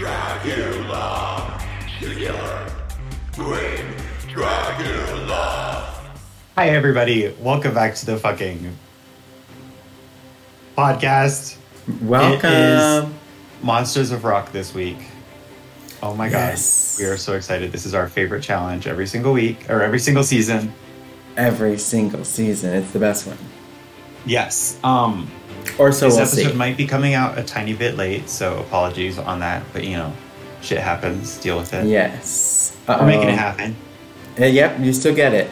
Dragula, the killer. Queen Dragula. Hi, everybody. Welcome back to the fucking podcast. Welcome. Monsters of Rock this week. Oh my Yes. god. We are so excited. This is our favorite challenge every single week or every single season. Every single season, it's the best one. Yes. Um Or so this we'll episode see. might be coming out a tiny bit late, so apologies on that, but you know, shit happens. Deal with it. Yes. We're making it happen. Uh, yep, you still get it.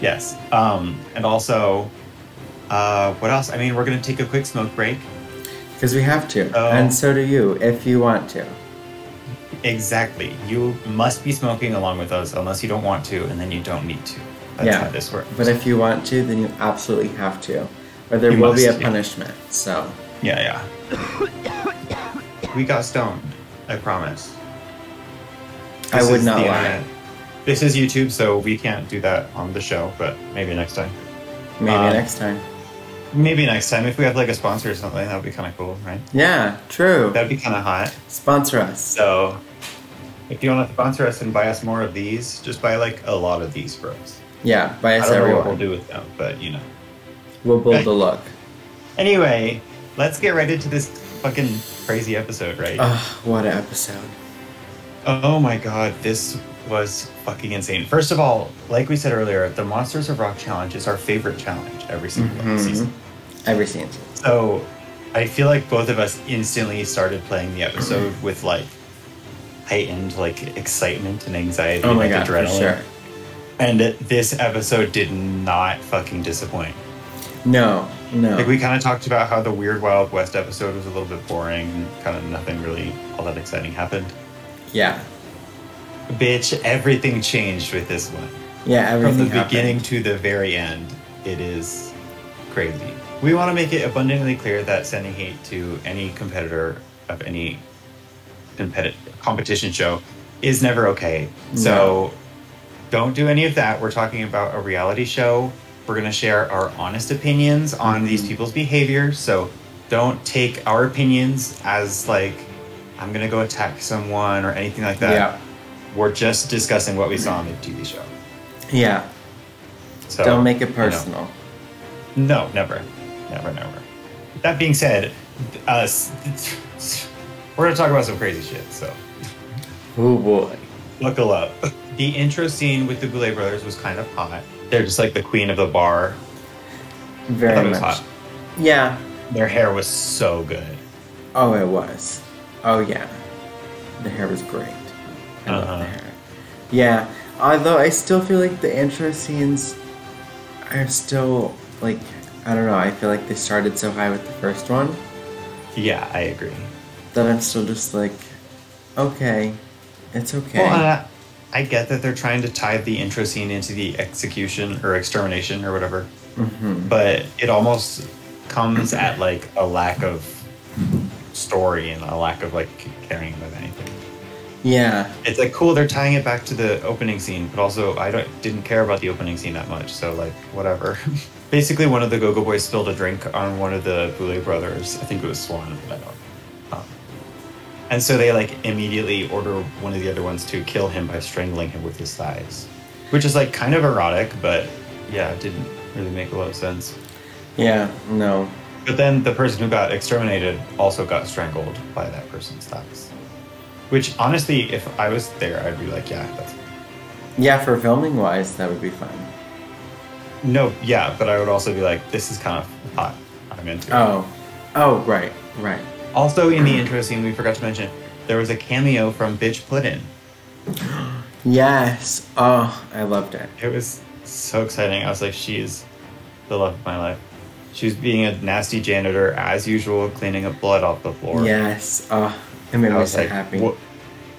Yes. Um and also uh what else? I mean, we're going to take a quick smoke break. Because we have to. Oh. And so do you, if you want to. Exactly. You must be smoking along with us unless you don't want to, and then you don't need to. That's Yeah. how this works. But if you want to, then you absolutely have to. Or there You will be a must, yeah. punishment. So, yeah, yeah. we got stoned. I promise. I This would is not lie. internet. This is YouTube, so we can't do that on the show, but maybe next time. Maybe Um, next time. Maybe next time if we have like a sponsor or something, that would be kind of cool, right? Yeah, true. That'd be kind of hot. Sponsor us. So, if you want to sponsor us and buy us more of these, just buy like a lot of these for us. Yeah, buy us I us don't know what we'll do with them, but you know. We'll build the look. Anyway, let's get right into this fucking crazy episode, right? Ugh, what an episode. oh my god, this was fucking insane. First of all, like we said earlier, the Monsters of Rock challenge is our favorite challenge every single Mhm. season. Every scene. So I feel like both of us instantly started playing the episode with like heightened like excitement and anxiety Oh and my like, god, for adrenaline. sure. And this episode did not fucking disappoint. No, no. Like we kind of talked about how the Weird Wild West episode was a little bit boring, kind of nothing really all that exciting happened. yeah. Bitch, everything changed with this one. Yeah, From the happened. beginning to the very end, it is crazy. We want to make it abundantly clear that sending hate to any competitor of any competi- competition show is never okay. So don't do any of that. We're talking about a reality show. We're going to share our honest opinions on Mm-hmm. these people's behavior. So don't take our opinions as like, I'm going to go attack someone or anything like that. Yeah. We're just discussing what we saw on the TV show. Yeah. So Don't make it you know. personal. No, never, never, never. That being said, us we're gonna talk about some crazy shit. So Oh boy. buckle up. The intro scene with the Boulet brothers was kind of hot. They're just like the queen of the bar. Very thought it was much. hot. Yeah. Their hair was so good. Oh, it was. Oh yeah. The hair was great. I love Uh-huh. the hair. Yeah. Although I still feel like the intro scenes are still like I don't know. I feel like they started so high with the first one Yeah, I agree. that I'm still just like, okay, it's okay. Well, uh, I get that they're trying to tie the intro scene into the execution or extermination or whatever. hmm but it almost comes at like a lack of story and a lack of like caring about anything. Yeah. It's like cool they're tying it back to the opening scene, but also I don't didn't care about the opening scene that much, so like whatever. Basically, one of the Go-Go Boys spilled a drink on one of the Boulet brothers. I think it was Swan, I don't. And so they like immediately order one of the other ones to kill him by strangling him with his thighs, which is like kind of erotic, but yeah, it didn't really make a lot of sense. Yeah. No. But then the person who got exterminated also got strangled by that person's thighs. Which honestly, if I was there, I'd be like, yeah, that's Yeah. For filming wise, that would be fun. no, yeah. But I would also be like, this is kind of hot. I'm into it. Oh. Oh. Right. Right. Also, in the intro scene, we forgot to mention there was a cameo from Bitch Puddin. Yes. Oh, I loved it. It was so exciting. I was like, she is the love of my life. She was being a nasty janitor as usual, cleaning up blood off the floor. Yes. Oh, it made I me so like, happy. what,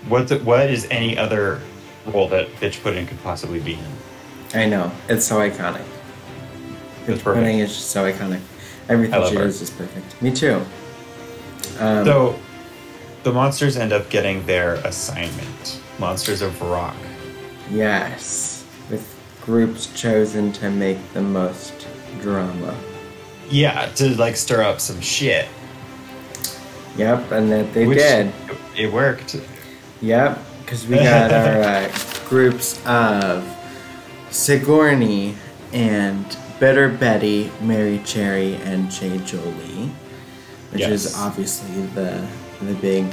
what, the, what is any other role that Bitch Puddin could possibly be in? I know. It's so iconic. It's The perfect. pudding is just so iconic. Everything she her. does is perfect. Me too. Um, So, the monsters end up getting their assignment. Monsters of Rock. yes, with groups chosen to make the most drama. Yeah, to like stir up some shit. Yep, and that they Which- did. It worked. Yep, because we got our uh, groups of Sigourney and Bitter Betty, Mary Cherry, and Jay Jolie, which is obviously the the big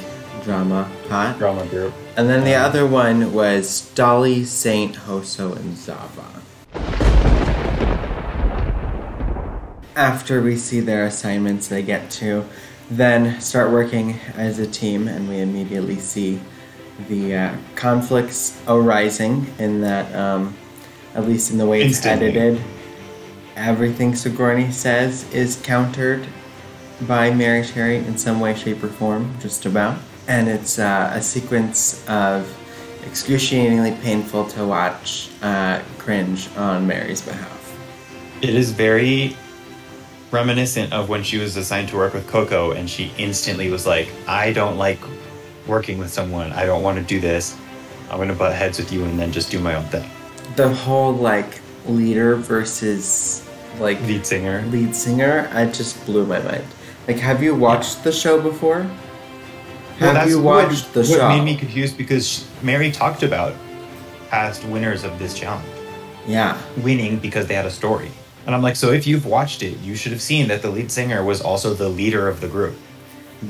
drama pot. Drama group. And then the other one was Dahli, Saint, Hoso, and Zava. After we see their assignments, they get to then start working as a team, and we immediately see the uh, conflicts arising in that, um, at least in the way it's Instantly. edited, everything Sigourney says is countered by Mary Cherry in some way, shape, or form, just about. And it's uh, a sequence of excruciatingly painful to watch uh, cringe on Mary's behalf. It is very reminiscent of when she was assigned to work with Coco and she instantly was like, I don't like working with someone. I don't want to do this. I'm going to butt heads with you and then just do my own thing. The whole like leader versus like Lead singer. lead singer, I just blew my mind. Like, have you watched the show before? Well, Have that's you what- watched the what show? made me confused because Mary talked about past winners of this challenge yeah, winning because they had a story. And I'm like, so if you've watched it, you should have seen that the lead singer was also the leader of the group.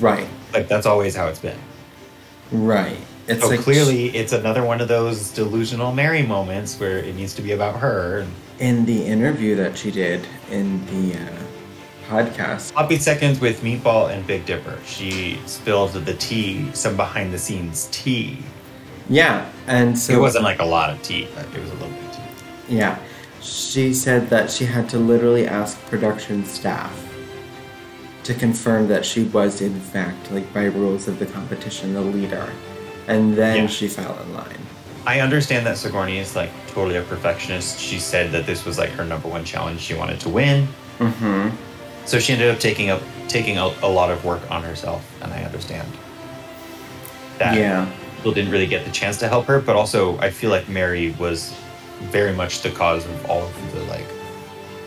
right, Like that's always how it's been. right. It's So like clearly, it's another one of those delusional Mary moments where it needs to be about her. In the interview that she did in the uh, podcast. Sloppy Seconds with Meatball and Big Dipper. She spilled the tea, some behind the scenes tea. Yeah, and so it wasn't like a lot of tea, but it was a little bit of tea. Yeah. She said that she had to literally ask production staff to confirm that she was, in fact, like by rules of the competition, the leader. And then Yeah. she fell in line. I understand that Sigourney is like totally a perfectionist. She said that this was like her number one challenge she wanted to win. Mm-hmm. So she ended up taking up taking a, a lot of work on herself, and I understand that Yeah. people didn't really get the chance to help her. But also, I feel like Mary was very much the cause of all of the like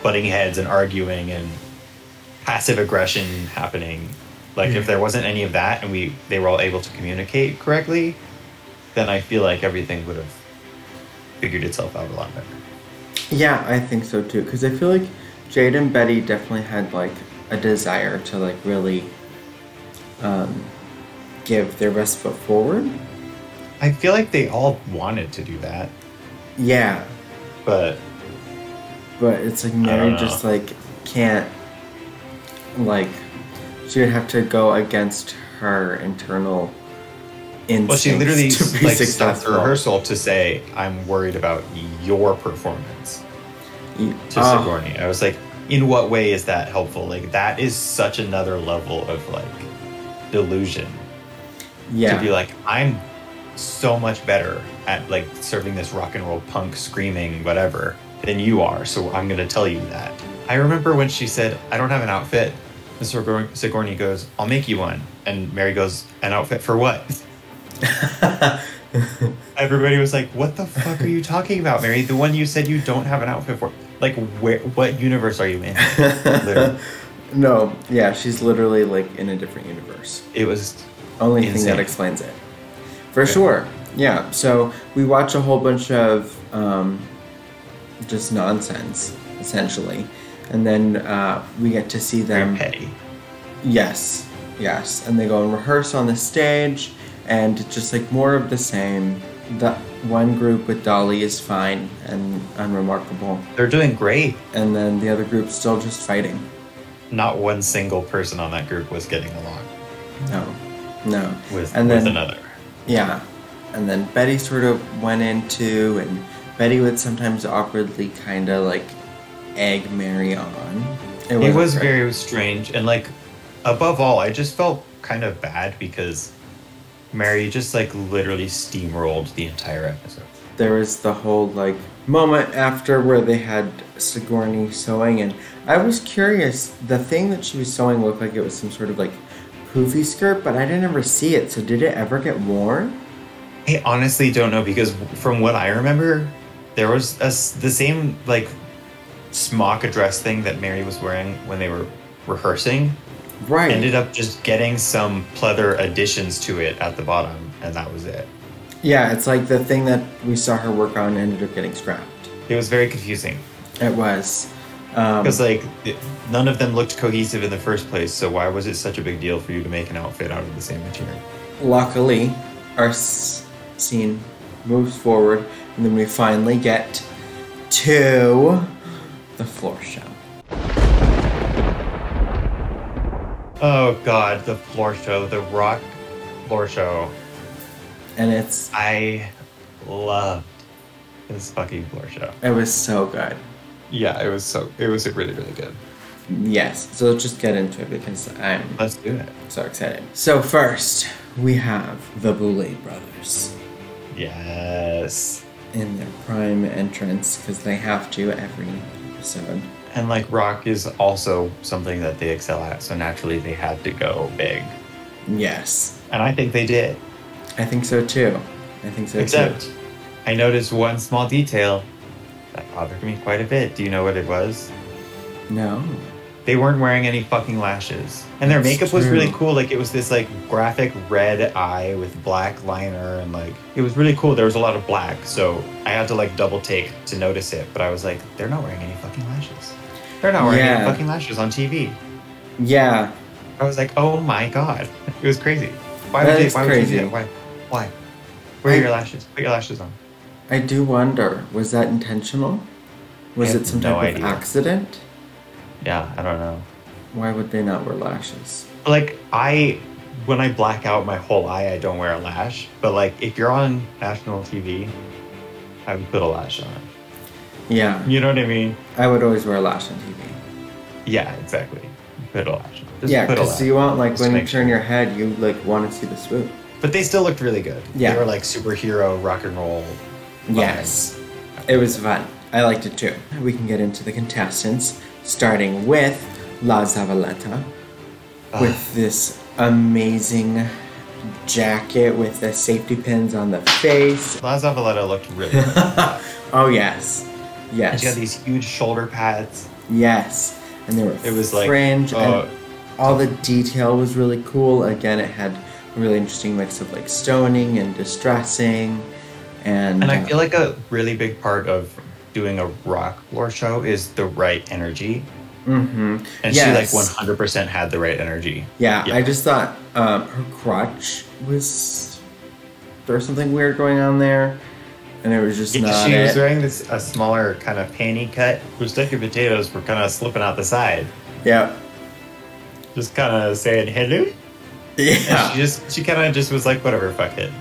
butting heads and arguing and passive aggression happening. Like if there wasn't any of that, and we they were all able to communicate correctly, then I feel like everything would have figured itself out a lot better. Yeah, I think so too. Because I feel like Jade and Betty definitely had like a desire to like really um, give their best foot forward. I feel like they all wanted to do that, Yeah, but but it's like Mary just like can't like she would have to go against her internal instincts well, she literally to be like stopped successful. the rehearsal to say, "I'm worried about your performance." To oh, ah. Sigourney, I was like, "In what way is that helpful? Like that is such another level of like delusion yeah, to be like, I'm so much better at like serving this rock and roll punk screaming whatever than you are. So I'm gonna tell you that." I remember when she said, "I don't have an outfit." Sigour- Sigourney goes, "I'll make you one," and Mary goes, "An outfit for what?" Everybody was like, "What the fuck are you talking about, Mary? The one you said you don't have an outfit for? Like, where? What universe are you in?" No, yeah, she's literally like in a different universe. It was Only thing that explains it. For sure. Yeah. So we watch a whole bunch of um, just nonsense, essentially. And then uh, we get to see them very petty. Yes. Yes. And they go and rehearse on the stage, and it's just like more of the same. The one group with Dahli is fine and unremarkable, They're doing great. and then the other group's still just fighting. Not one single person on that group was getting along No. No. with, And with then- another. Yeah. And then Betty sort of went into, and Betty would sometimes awkwardly kind of like egg Mary on. It wasn't was great. very strange, and like above all, I just felt kind of bad because Mary just like literally steamrolled the entire episode. There was the whole like moment after where they had Sigourney sewing, and I was curious. The thing that she was sewing looked like it was some sort of like poofy skirt, but I didn't ever see it. So did it ever get worn? I honestly don't know because from what I remember, there was a the same like smock dress thing that Mary was wearing when they were rehearsing Right. ended up just getting some pleather additions to it at the bottom, and that was it. Yeah, it's like the thing that we saw her work on ended up getting scrapped. It was very confusing It was. Um, because like it, none of them looked cohesive in the first place. So why was it such a big deal for you to make an outfit out of the same material? luckily, our s- scene moves forward, and then we finally get to the floor show. Oh god, the floor show, the rock floor show. And it's I loved this fucking floor show. it was so good. Yeah, it was so it was really really good. Yes. So let's just get into it because I'm Let's do it. so excited. So first, we have the Boulet brothers Yes. in their prime entrance because they have to every episode. And like rock is also something that they excel at, so naturally they had to go big. Yes, And I think they did. I think so too. I think so too. Except too. I noticed one small detail that bothered me quite a bit. Do you know what it was? No. They weren't wearing any fucking lashes. And their That's makeup was really cool. Like it was this like graphic red eye with black liner and like it was really cool. There was a lot of black, so I had to like double take to notice it. But I was like, they're not wearing any fucking lashes. They're not wearing Yeah. fucking lashes on TV. Yeah, I was like, oh my god. It was crazy. Why That would they why would you crazy. do that? Why? Why? Where are I- your lashes? Put your lashes on. I do wonder. Was that intentional? Was it some no type idea. of accident? Yeah, I don't know. Why would they not wear lashes? like I when I black out my whole eye, I don't wear a lash. But like if you're on national TV, I would put a lash on. Yeah, You know what I mean? I would always wear a lash on TV. Yeah, exactly. Put a lash on. Just yeah, because you want like Just when you turn your head, you like want to see the swoop. But they still looked really good. Yeah. They were like superhero rock and roll. Yes, it was fun. I liked it too. We can get into the contestants, starting with La Zavaleta, Ugh. with this amazing jacket with the safety pins on the face. La Zavaleta looked really good. oh yes, And yes, she had these huge shoulder pads. yes, and they were It was like fringe, uh, and all the detail was really cool. Again, it had a really interesting mix of like stoning and distressing, and And I uh, feel like a really big part of doing a rock floor show is the right energy. mhm. And Yes. she like 100% had the right energy. Yeah, Yeah. I just thought um, her crotch was there was something weird going on there, and it was just Yeah, not she it. was wearing this a smaller kind of panty cut. Her sticky potatoes were kind of slipping out the side, yeah, just kind of saying hello. And yeah, she just she kind of just was like whatever, fuck it.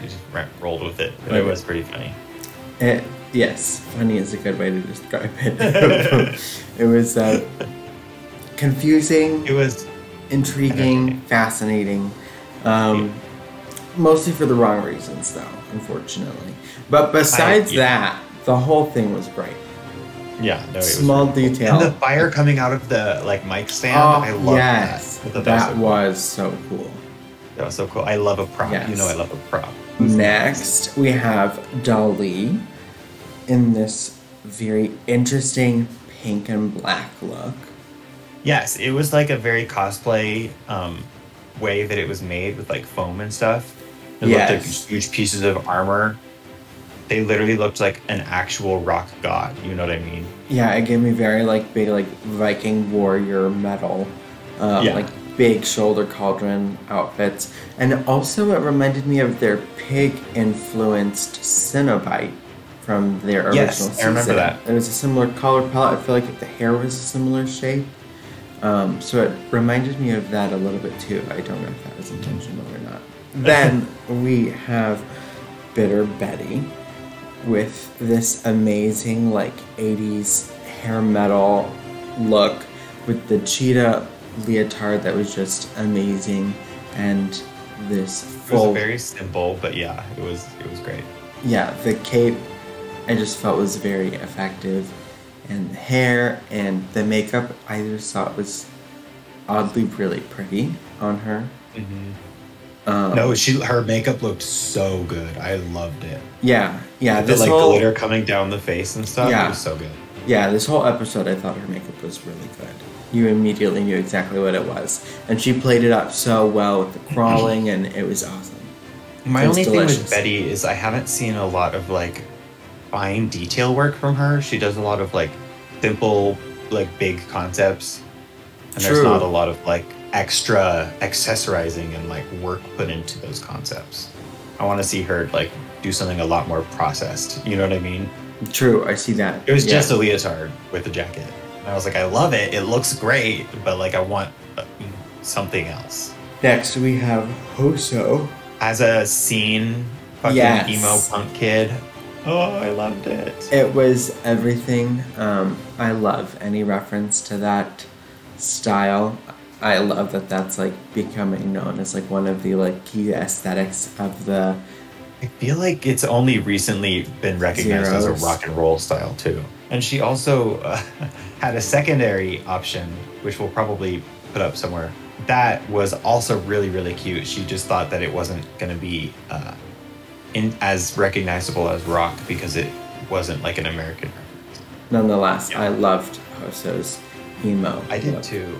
She just rolled with it. And it was pretty funny. It- yes. Funny is a good way to describe it. it was uh, confusing, It was intriguing, fascinating. Um, mostly for the wrong reasons, though, unfortunately. But besides yeah. that, the whole thing was great. yeah, no, it was Small really cool. detail. And the fire coming out of the like mic stand, Oh, I love yes, that. I thought that so cool. was so cool. that was so cool. I love a prop. Yes. You know, I love a prop. Next, we have Dahli in this very interesting pink and black look. Yes, it was like a very cosplay um, way that it was made with like foam and stuff. It looked like huge pieces of armor. They literally looked like an actual rock god. You know what I mean? Yeah, it gave me very like big like Viking warrior metal, um, Yeah. like big shoulder cauldron outfits, and also it reminded me of their pig influenced Cenobite from their original Yes, I remember that. It was a similar color palette. I feel like the hair was a similar shape. Um, so it reminded me of that a little bit too. I don't know if that was intentional or not. Then we have Bitter Betty with this amazing like 80s hair metal look with the cheetah leotard that was just amazing and this full It was very simple, but yeah, it was it was great. yeah the cape i just felt was very effective. And the hair and the makeup i just thought was oddly really pretty on her mm-hmm. Um, No, she her makeup looked so good. I loved it. yeah yeah the this like whole glitter coming down the face and stuff. Yeah. It was so good. yeah this whole episode i thought her makeup was really good You immediately knew exactly what it was. And she played it up so well with the crawling, and it was awesome. My was only thing with Betty is I haven't seen a lot of like fine detail work from her. She does a lot of like simple, like big concepts, and there's not a lot of like extra accessorizing and like work put into those concepts. I want to see her like do something a lot more processed. You know what I mean? True, I see that. It was Yeah. just a leotard with a jacket. And I was like, I love it. It looks great, but like I want uh, something else. Next, we have Hoso. As a scene, fucking Yes. emo punk kid. Oh, I loved it. It was everything. Um, I love any reference to that style. I love that that's like becoming known as like one of the like key aesthetics of the. I feel like it's only recently been recognized as a rock and roll style too. And she also uh, had a secondary option, which we'll probably put up somewhere. That was also really, really cute. She just thought that it wasn't going to be uh, in as recognizable as rock because it wasn't like an American. Nonetheless, Yeah. I loved Hoso's emo. I did look. too.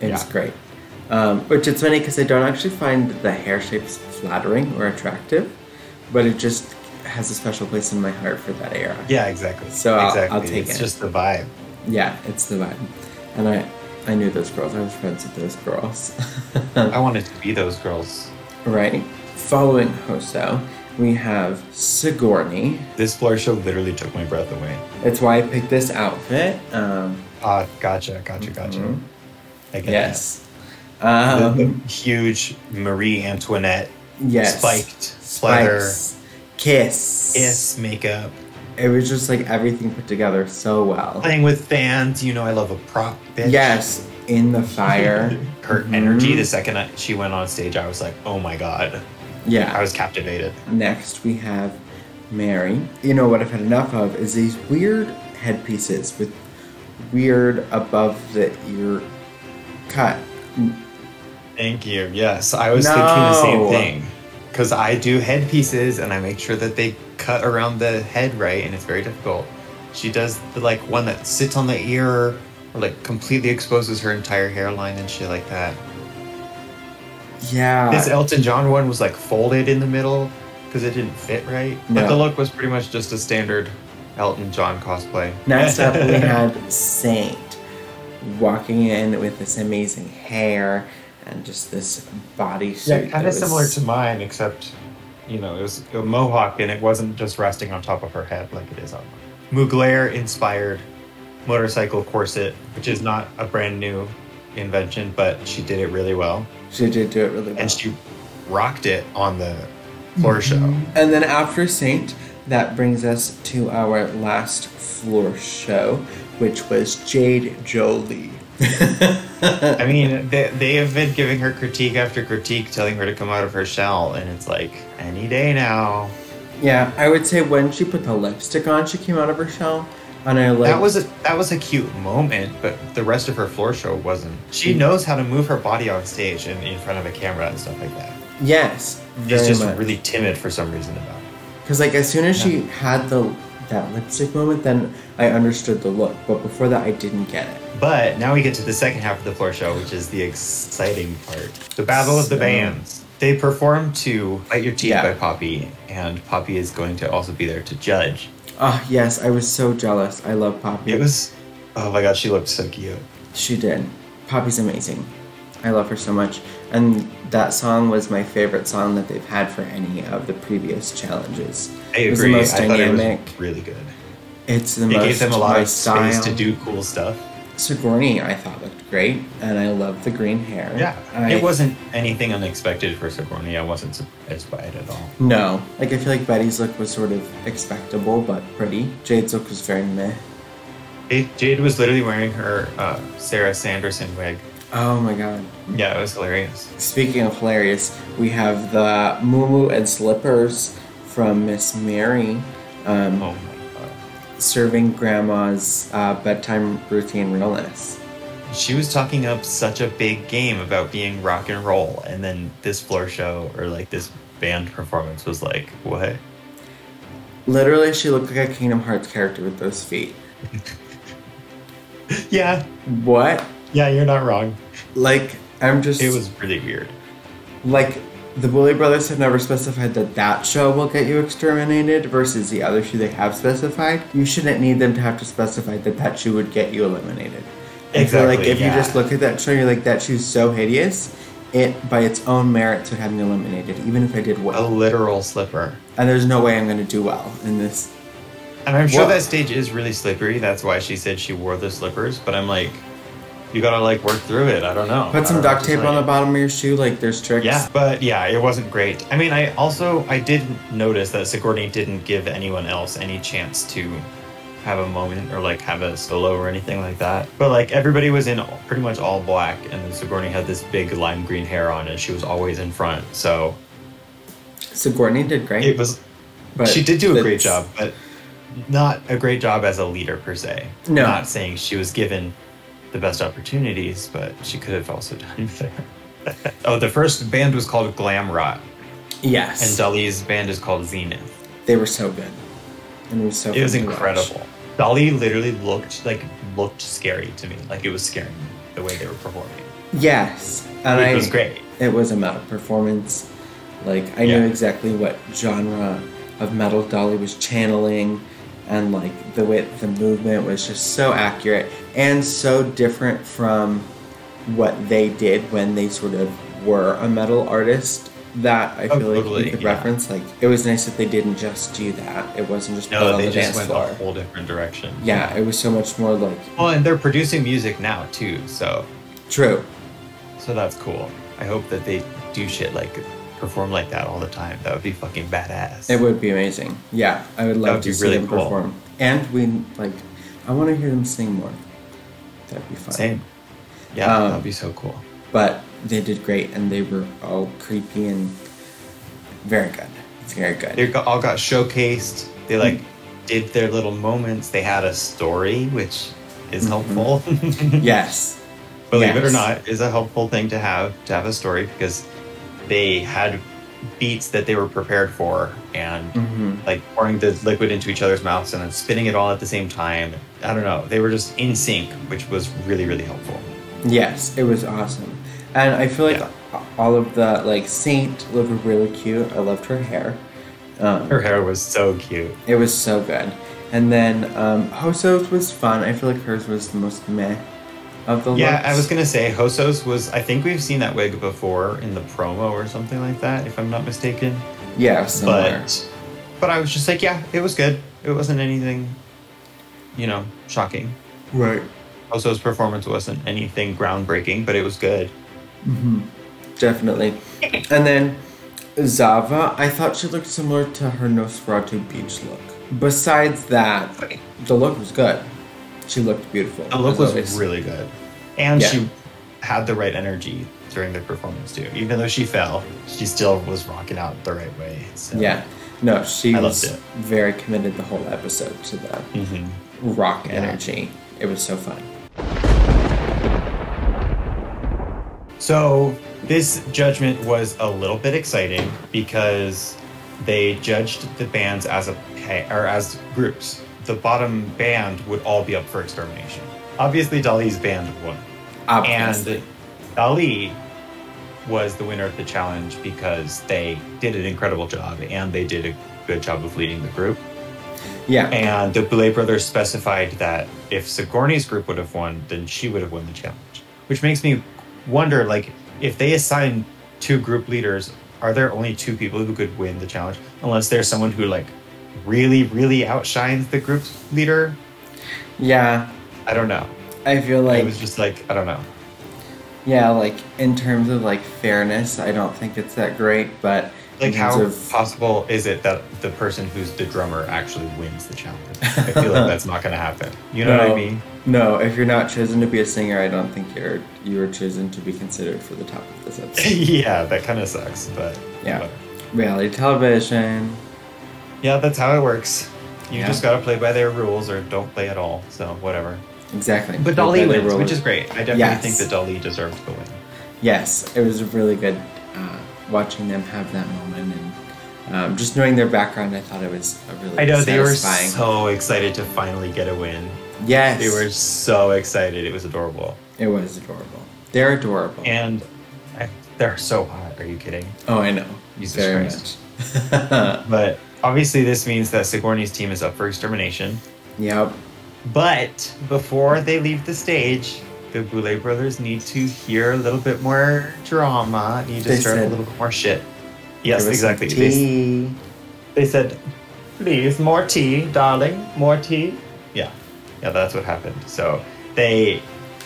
It was Yeah. great. Um, which it's funny because I don't actually find the hair shapes flattering or attractive, but it just has a special place in my heart for that era. Yeah, exactly. So I'll- exactly. I'll take it's it. It's just the vibe. Yeah, it's the vibe. And I, I knew those girls. I was friends with those girls. I wanted to be those girls. right. Following Hoso, we have Sigourney. This floor show literally took my breath away. It's why I picked this outfit. Um, Ah, gotcha, gotcha, gotcha. Mhm. I get yes. that. The- Um, the huge Marie Antoinette yes. spiked Spikes. Kiss. kiss, makeup, It was just like everything put together so well. playing with fans. You know, I love a prop. Bitch. Yes, in the fire. Her Mhm. energy the second I- she went on stage, I was like, oh my god. Yeah. I was captivated. Next, we have Mary. You know what I've had enough of is these weird headpieces with weird above the ear cut. Thank you. Yes, I was thinking the same thing. Because I do headpieces and I make sure that they cut around the head right, and it's very difficult. She does the like one that sits on the ear, or like completely exposes her entire hairline and shit like that. Yeah. This Elton John one was like folded in the middle because it didn't fit right. But the look was pretty much just a standard Elton John cosplay. Next up, we had Saint walking in with this amazing hair and just this bodysuit. yeah, kind of was- similar to mine, except you know it was a mohawk and it wasn't just resting on top of her head like it is on mine. Mugler inspired motorcycle corset, which is not a brand new invention, but she did it really well, She did do it really well. and she rocked it on the floor show. Mm-hmm. And then after Saint, that brings us to our last floor show, which was Jade Jolie. I mean, they, they have been giving her critique after critique, telling her to come out of her shell, and it's like any day now. yeah, I would say when she put the lipstick on, she came out of her shell, and I like that was a that was a cute moment, but the rest of her floor show wasn't. She Mm. knows how to move her body on stage and in front of a camera and stuff like that. yes, She's just much. really timid for some reason about it. Because like as soon as she had the that lipstick moment, then I understood the look. But before that, I didn't get it. But now we get to the second half of the floor show, which is the exciting part. The Battle of the Bands. They perform to Bite Your Teeth Yeah. by Poppy, and Poppy is going to also be there to judge. Oh yes, I was so jealous. I love Poppy. It was, oh my god, she looked so cute. She did. Poppy's amazing. I love her so much. And that song was my favorite song that they've had for any of the previous challenges. I It was the agree. most I thought it dynamic. was really good. It's the It most gave them a lot of space to do cool stuff. Sigourney, I thought looked great, and I love the green hair. Yeah, I, it wasn't anything unexpected for Sigourney. I wasn't surprised by it at all. No, like I feel like Betty's look was sort of expectable but pretty. Jade's look was very meh. Jade, Jade was literally wearing her uh, Sarah Sanderson wig. Oh my god. Yeah, it was hilarious. Speaking of hilarious, we have the Moo and Slippers from Miss Mary. Um, Oh my god. serving grandma's uh, bedtime routine realness. She was talking up such a big game about being rock and roll, and then this floor show or like this band performance was like, what? Literally, she looked like a Kingdom Hearts character with those feet. Yeah, What? Yeah, you're not wrong. Like, I'm just. It was really weird. Like, the Boulet Brothers have never specified that that show will get you exterminated versus the other shoe they have specified. You shouldn't need them to have to specify that that shoe would get you eliminated. I feel like Exactly, if you just look at that show, you're like, that shoe's so hideous, it by its own merits would have me eliminated, even if I did well. A literal slipper. And there's no way I'm going to do well in this. And I'm sure Well- that stage is really slippery. That's why she said she wore the slippers. But I'm like, you gotta like work through it. I don't know. Put some duct tape on the bottom of your shoe, like there's tricks. Yeah, but yeah, it wasn't great. I mean, I also I did notice that Sigourney didn't give anyone else any chance to have a moment or like have a solo or anything like that. But like everybody was in pretty much all black, and then Sigourney had this big lime green hair on, and she was always in front. So Sigourney did great. it was. but she did do a great job, but not a great job as a leader per se. No. Not saying she was given the best opportunities, but she could have also done better. oh, the first band was called Glam Rot, Yes. and Dahli's band is called Zenith. they were so good. And it was so It was to watch. incredible. Dahli literally looked like looked scary to me. Like it was scaring me the way they were performing. Yes. And Which I, was great. It was a metal performance. Like I Yeah. knew exactly what genre of metal Dahli was channeling and like the way the movement was just so accurate and so different from what they did when they sort of were a metal artist that I Oh, feel like totally, we could yeah. reference. Like it was nice that they didn't just do that. It wasn't just put No, on they the just dance went floor. a whole different direction. Yeah, it was so much more like Well, and they're producing music now too, so true. so that's cool. I hope that they do shit like perform like that all the time. That would be fucking badass. It would be amazing. Yeah, I would love would to see really them cool. perform. And we like, I want to hear them sing more. That'd be fun. Same. Yeah, Um, that'd be so cool. But they did great, and they were all creepy and very good. Very good. They all got showcased. They like Mm. did their little moments. They had a story, which is Mhm. helpful. yes. believe it or not, is a helpful thing to have to have a story because they had beats that they were prepared for and hmm like pouring the liquid into each other's mouths and then spitting it all at the same time. I don't know. They were just in sync, which was really really helpful. Yes, it was awesome, and I feel like Yeah. all of the like Saint looked really cute. I loved her hair. Um, Her hair was so cute. It was so good. And then um, Hoso's was fun. I feel like hers was the most meh of the Yeah, looks. I was gonna say Hoso's was. I think we've seen that wig before in the promo or something like that, if I'm not mistaken. Yeah, similar. But but I was just like, yeah, it was good. It wasn't anything, you know, shocking. Right. Hoso's performance wasn't anything groundbreaking, but it was good. hmm Definitely. And then Zava, I thought she looked similar to her Nosferatu beach look. Besides that, the look was good. She looked beautiful. The look was always. really good, and Yeah. she had the right energy during the performance too. Even though she fell, she still was rocking out the right way. So. Yeah. No, she I was very committed the whole episode to the hmm rock Yeah. energy. It was so fun. So this judgment was a little bit exciting because they judged the bands as a pa- or as groups. The bottom band would all be up for extermination. Obviously, Dahli's band won, Obviously. and Dali was the winner of the challenge because they did an incredible job and they did a good job of leading the group. yeah. And the Boulet brothers specified that if Sigourney's group would have won, then she would have won the challenge. Which makes me wonder, like, if they assign two group leaders, are there only two people who could win the challenge? Unless there's someone who, like, really, really outshines the group leader? yeah. I don't know. I feel like it was just like, I don't know. Yeah, like in terms of like fairness, I don't think it's that great, but Like, how of possible is it that the person who's the drummer actually wins the challenge? I feel like that's not going to happen. You know what I mean? no, if you're not chosen to be a singer, I don't think you're you were chosen to be considered for the top of this episode. yeah, that kind of sucks, but Yeah. whatever. Reality television. Yeah, that's how it works. You Yeah. just gotta play by their rules or don't play at all. So whatever. Exactly. But Play Dahli by the wins, which is great. I definitely Yes. think that Dahli deserved the win. Yes, it was really good uh, watching them have that moment and um, just knowing their background. I thought it was a really I know they were so excited to finally get a win. yes, They were so excited. It was adorable. It was adorable. They're adorable. And I, they're so hot. Are you kidding? oh, I know. Jesus Very Christ. much. But obviously, this means that Sigourney's team is up for extermination. yep. But before they leave the stage, the Boulet brothers need to hear a little bit more drama. Need to They start a little bit more shit. Yes, exactly. They, Tea. they said, "Please, more tea, darling, more tea." Yeah, yeah, that's what happened. So they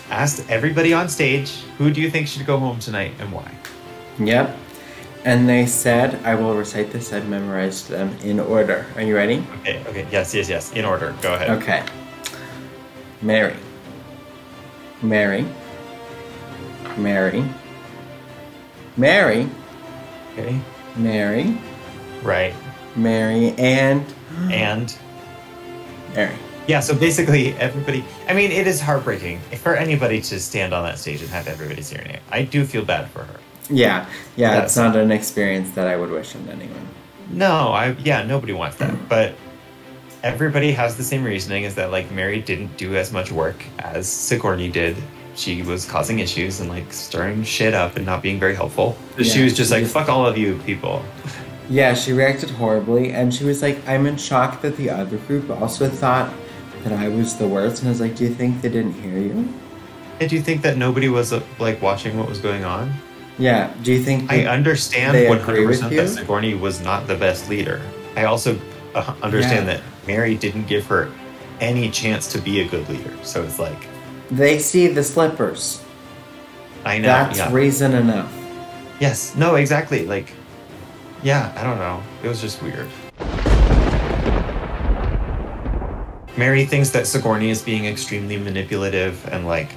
asked everybody on stage, "Who do you think should go home tonight and why?" Yep. And they said, I will recite this. I've memorized them in order. Are you ready? Okay, okay, yes, yes, yes. In order. Go ahead. Okay. Mary. Mary. Mary. Mary. Okay. Mary. Right. Mary and And Mary. yeah, so basically everybody. I mean, it is heartbreaking for anybody to stand on that stage and have everybody's your name. I do feel bad for her. Yeah, yeah, Yes. it's not an experience that I would wish on anyone. No, I yeah, nobody wants that. But everybody has the same reasoning is that like Mary didn't do as much work as Sigourney did. She was causing issues and like stirring shit up and not being very helpful. she was just she like, just- fuck all of you people. Yeah, she reacted horribly, and she was like, I'm in shock that the other group also thought that I was the worst. And I was like, Do you think they didn't hear you? And do you think that nobody was uh, like watching what was going on? Yeah, do you think I understand they 100% that? Sigourney was not the best leader. I also uh, understand Yeah. that Mary didn't give her any chance to be a good leader. So it's like, they see the slippers? I know. That's yeah. reason enough. Yes. No, exactly. Like, yeah, I don't know. It was just weird. Mary thinks that Sigourney is being extremely manipulative and like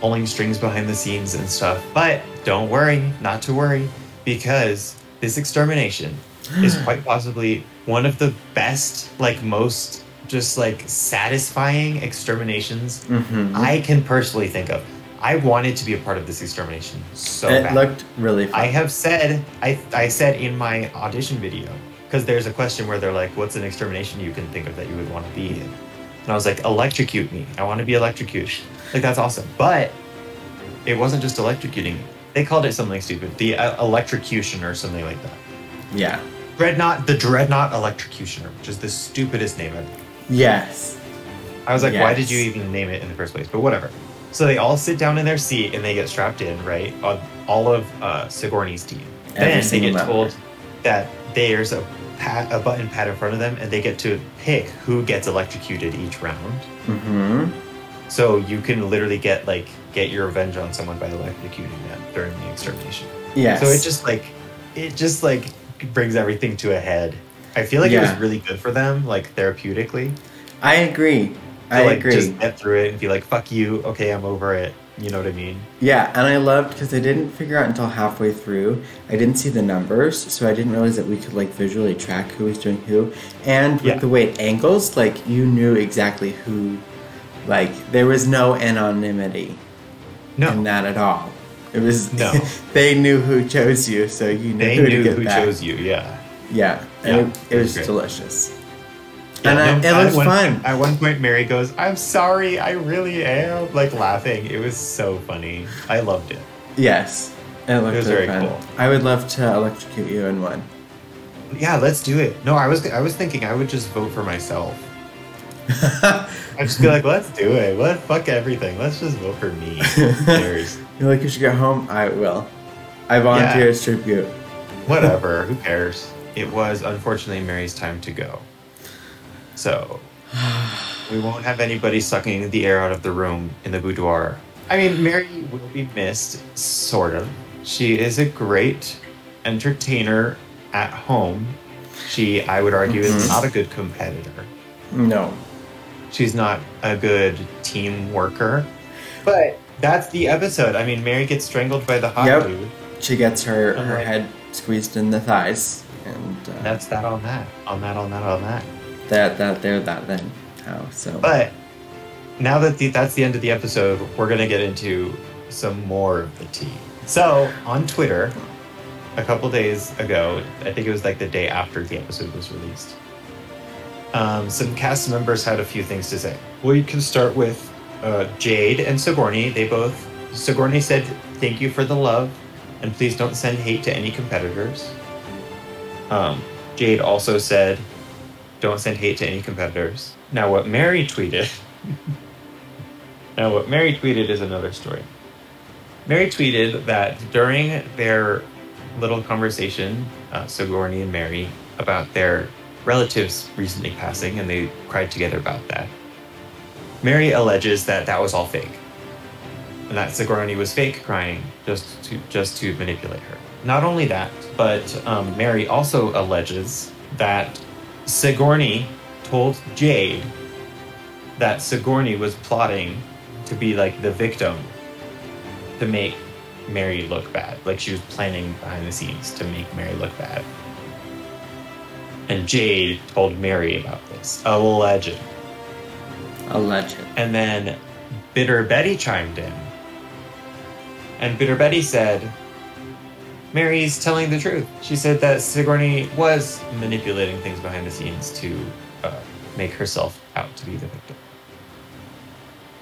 pulling strings behind the scenes and stuff. But don't worry, not to worry, because this extermination is quite possibly one of the best, like most just like satisfying exterminations Mm-hmm. I can personally think of. I wanted to be a part of this extermination so it bad. looked really fun. I have said I I said in my audition video because there's a question where they're like, "What's an extermination you can think of that you would want to be in?" And I was like, "Electrocute me. I want to be electrocuted." Like that's awesome, but it wasn't just electrocuting. They called it something stupid, the uh, electrocution or something like that. yeah. Dreadnought, the Dreadnought Electrocutioner, which is the stupidest name ever. Yes. I was like, why did you even name it in the first place? But whatever. So they all sit down in their seat and they get strapped in, right? On all of uh, Sigourney's team. Every then they get told that there's a pad, a button pad in front of them, and they get to pick who gets electrocuted each round. Mm-hmm. So you can literally get like get your revenge on someone by electrocuting them during the extermination. Yeah. So it just like it just like brings everything to a head. I feel like it was really good for them, like therapeutically I agree. to I like agree. just get through it and be like, "Fuck you, okay, I'm over it." You know what I mean? Yeah, and I loved because I didn't figure out until halfway through. I didn't see the numbers, so I didn't realize that we could like visually track who was doing who. And with Yeah. the way it angles, like you knew exactly who. Like there was no anonymity No, in that at all. It was No. they knew who chose you, so you knew they who to knew get who back. chose you. Yeah, Yeah, Yeah, and it, it it was delicious. Yeah, and I, it was one- fun. At one point, Mary goes, "I'm sorry, I really am," like laughing. It was so funny. I loved it. Yes, it looked was really very fun. cool. I would love to electrocute you in one. Yeah, let's do it. No, I was I was thinking I would just vote for myself. I'd just be like, let's do it. Let fuck everything. Let's just vote for me. Who cares? You're like, you should get home. I will. I volunteer Yeah. as tribute. Whatever. Who cares? It was unfortunately Mary's time to go. So we won't have anybody sucking the air out of the room in the boudoir. I mean, Mary will be missed, sort of. She is a great entertainer at home. She, I would argue, is Mhm. not a good competitor. No. She's not a good team worker. But that's the episode. I mean, Mary gets strangled by the hot Yep. dude. She gets her, I'm her like- head squeezed in the thighs. And uh, That's that on that. On that, on that, on that. that, that, there, that, then. How? So. But now that the, that's the end of the episode, we're going to get into some more of the tea. So, on Twitter, a couple days ago, I think it was like the day after the episode was released, um, some cast members had a few things to say. You can start with uh, Jade and Sigourney, they both. Sigourney said, "Thank you for the love, and please don't send hate to any competitors." Um, Jade also said, "Don't send hate to any competitors." Now, what Mary tweeted. now, what Mary tweeted is another story. Mary tweeted that during their little conversation, uh, Sigourney and Mary, about their relatives recently passing, and they cried together about that. Mary alleges that that was all fake, and that Sigourney was fake crying just to just to manipulate her. Not only that, but um, Mary also alleges that Sigourney told Jade that Sigourney was plotting to be like the victim to make Mary look bad. Like she was planning behind the scenes to make Mary look bad. And Jade told Mary about this. Alleged. Alleged. And then Bitter Betty chimed in. And Bitter Betty said, Mary's telling the truth. She said that Sigourney was manipulating things behind the scenes to uh, make herself out to be the victim.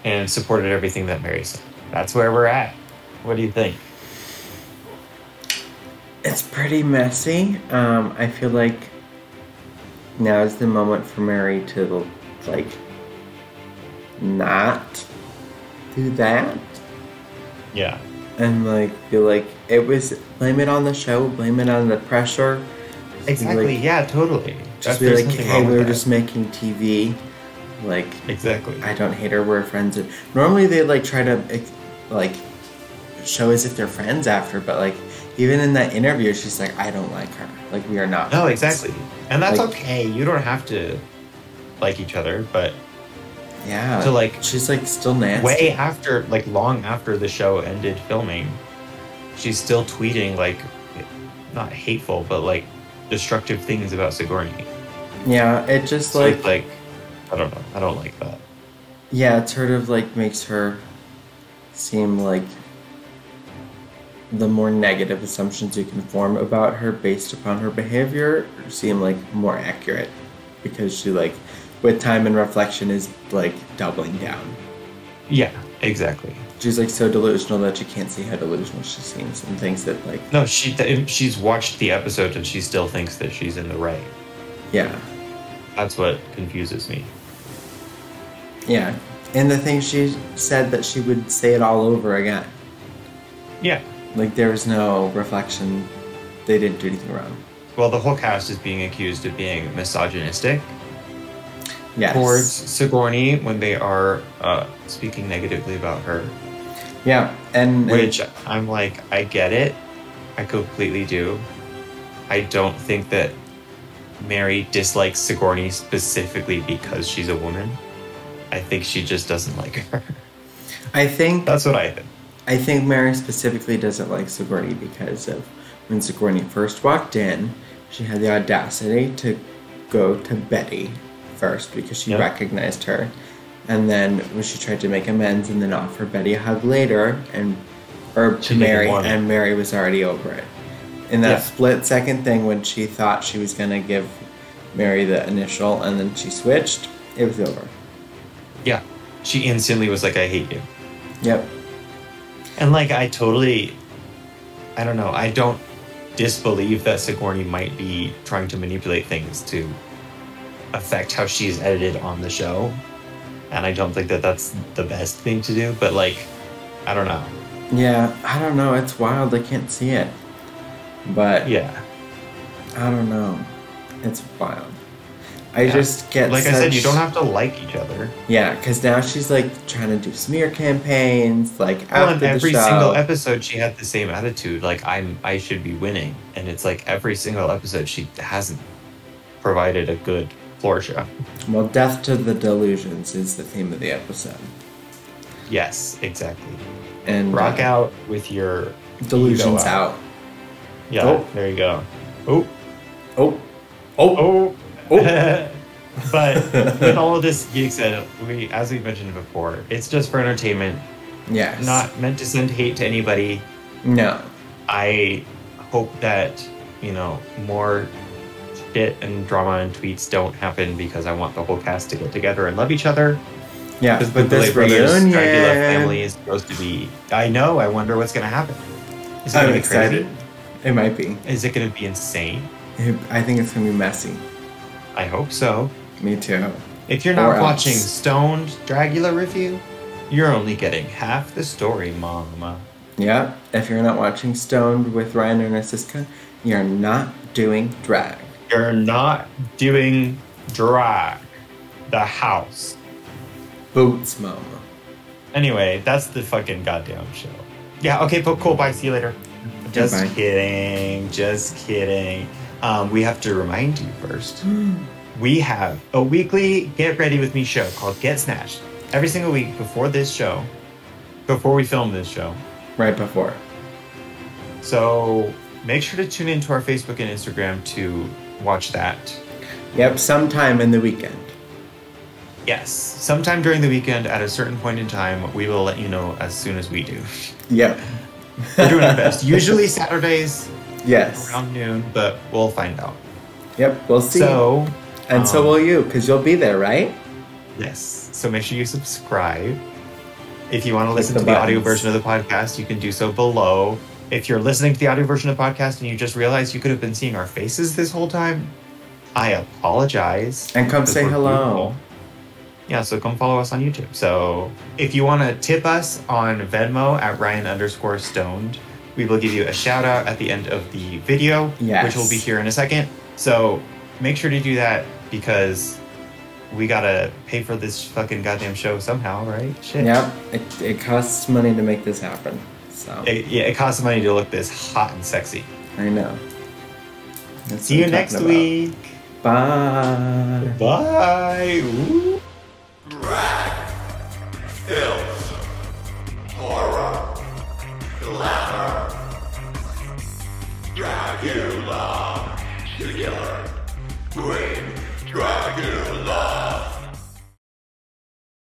And supported everything that Mary said. That's where we're at. What do you think? It's pretty messy. Um, I feel like now is the moment for Mary to like not do that Yeah. and like feel like it was blame it on the show, blame it on the pressure. Exactly. like- yeah, totally. Just That- be like, hey, we were just making TV. Like, Exactly. I don't hate her. We're friends. And normally they like try to like show as if they're friends after, but like even in that interview, she's like, I don't like her. Like we are not. No, friends." exactly. And that's Like- okay. You don't have to like each other, but Yeah. So, like, she's like still nasty. way after, like, long after the show ended filming, she's still tweeting, like, not hateful, but like destructive things about Sigourney. Yeah, it just So like it's like, I don't know. I don't like that. yeah, it sort of like makes her seem like the more negative assumptions you can form about her based upon her behavior seem like more accurate because she like with time and reflection is like doubling down. Yeah, exactly. She's like so delusional that you can't see how delusional she seems and thinks that like No, she she's watched the episode and she still thinks that she's in the right. yeah. That's what confuses me. Yeah. And the thing she said that she would say it all over again. Yeah. Like there was no reflection. They didn't do anything wrong. Well, the whole cast is being accused of being misogynistic Yes. towards Sigourney when they are uh, speaking negatively about her. Yeah. And Which I'm like, I get it. I completely do. I don't think that Mary dislikes Sigourney specifically because she's a woman. I think she just doesn't like her. I think That's what I think. I think Mary specifically doesn't like Sigourney because of when Sigourney first walked in, she had the audacity to go to Betty first because she Yeah. recognized her. And then when she tried to make amends and then offer Betty a hug later and or to Mary and Mary was already over it. In that Yeah. split second thing when she thought she was gonna give Mary the initial and then she switched, it was over. Yeah. She instantly was like, I hate you. Yep. And like, I totally, I don't know, I don't disbelieve that Sigourney might be trying to manipulate things to affect how she's edited on the show. And I don't think that that's the best thing to do, but like, I don't know. Yeah, I don't know. It's wild. I can't see it. But Yeah. I don't know. It's wild. I Yeah. just get Like I said, you don't have to like each other. Yeah, because now she's like trying to do smear campaigns, like Well, after every show. single episode, she had the same attitude. Like I'm, I should be winning, and it's like every single episode, she hasn't provided a good floor show. Well, death to the delusions is the theme of the episode, Yes, exactly. and Rock uh, out with your delusions ego out. Yeah, Oh. there you go. Oh, Oh, oh, oh, Oh. but with all of this geek said, we, as we mentioned before, it's just for entertainment, yes. not meant to send hate to anybody. no. I hope that you know more shit and drama and tweets don't happen because I want the whole cast to get together and love each other. Yeah, Because but the this Boulet Brothers reunion. Dragula family is supposed to be. I know. I wonder what's going to happen. Is it I'm going to be excited. crazy? It might be. Is it going to be insane? I think it's gonna be messy. I hope so. Me too. If you're Or not else. watching Stoned Dragula review, you're only getting half the story, Mama. Yeah. If you're not watching Stoned with Ryan and Narcissica, you're not doing drag. You're not doing drag. The house. Boots, mama. Anyway, that's the fucking goddamn show. Yeah, okay, but cool. Bye. See you later. Just Bye. kidding. Just kidding. Um, we have to remind you first. we have a weekly Get Ready With Me show called Get Snatched. Every single week before this show, before we film this show. Right before. So make sure to tune into our Facebook and Instagram to watch that. Yep, sometime in the weekend. Yes, sometime during the weekend at a certain point in time, we will let you know as soon as we do. Yep. We're doing our best. Usually Saturdays Yes. around noon, but we'll find out. Yep, we'll see. So, and so um, will you, because you'll be there, right? yes. So make sure you subscribe. If you want to listen the to the audio version of the podcast, you can do so below. If you're listening to the audio version of the podcast and you just realized you could have been seeing our faces this whole time, I apologize. And come say hello. beautiful. Yeah, so come follow us on YouTube. So if you want to tip us on Venmo at Ryan underscore stoned, we will give you a shout out at the end of the video, Yes. which will be here in a second. So make sure to do that because we gotta pay for this fucking goddamn show somehow, right? Shit. Yep. It, it costs money to make this happen. So It, yeah, it costs money to look this hot and sexy. I know. That's See you next about. week. Bye. Bye. Ooh. Drag, filth, horror, glamour, Dragula, killer, Queen Dragula.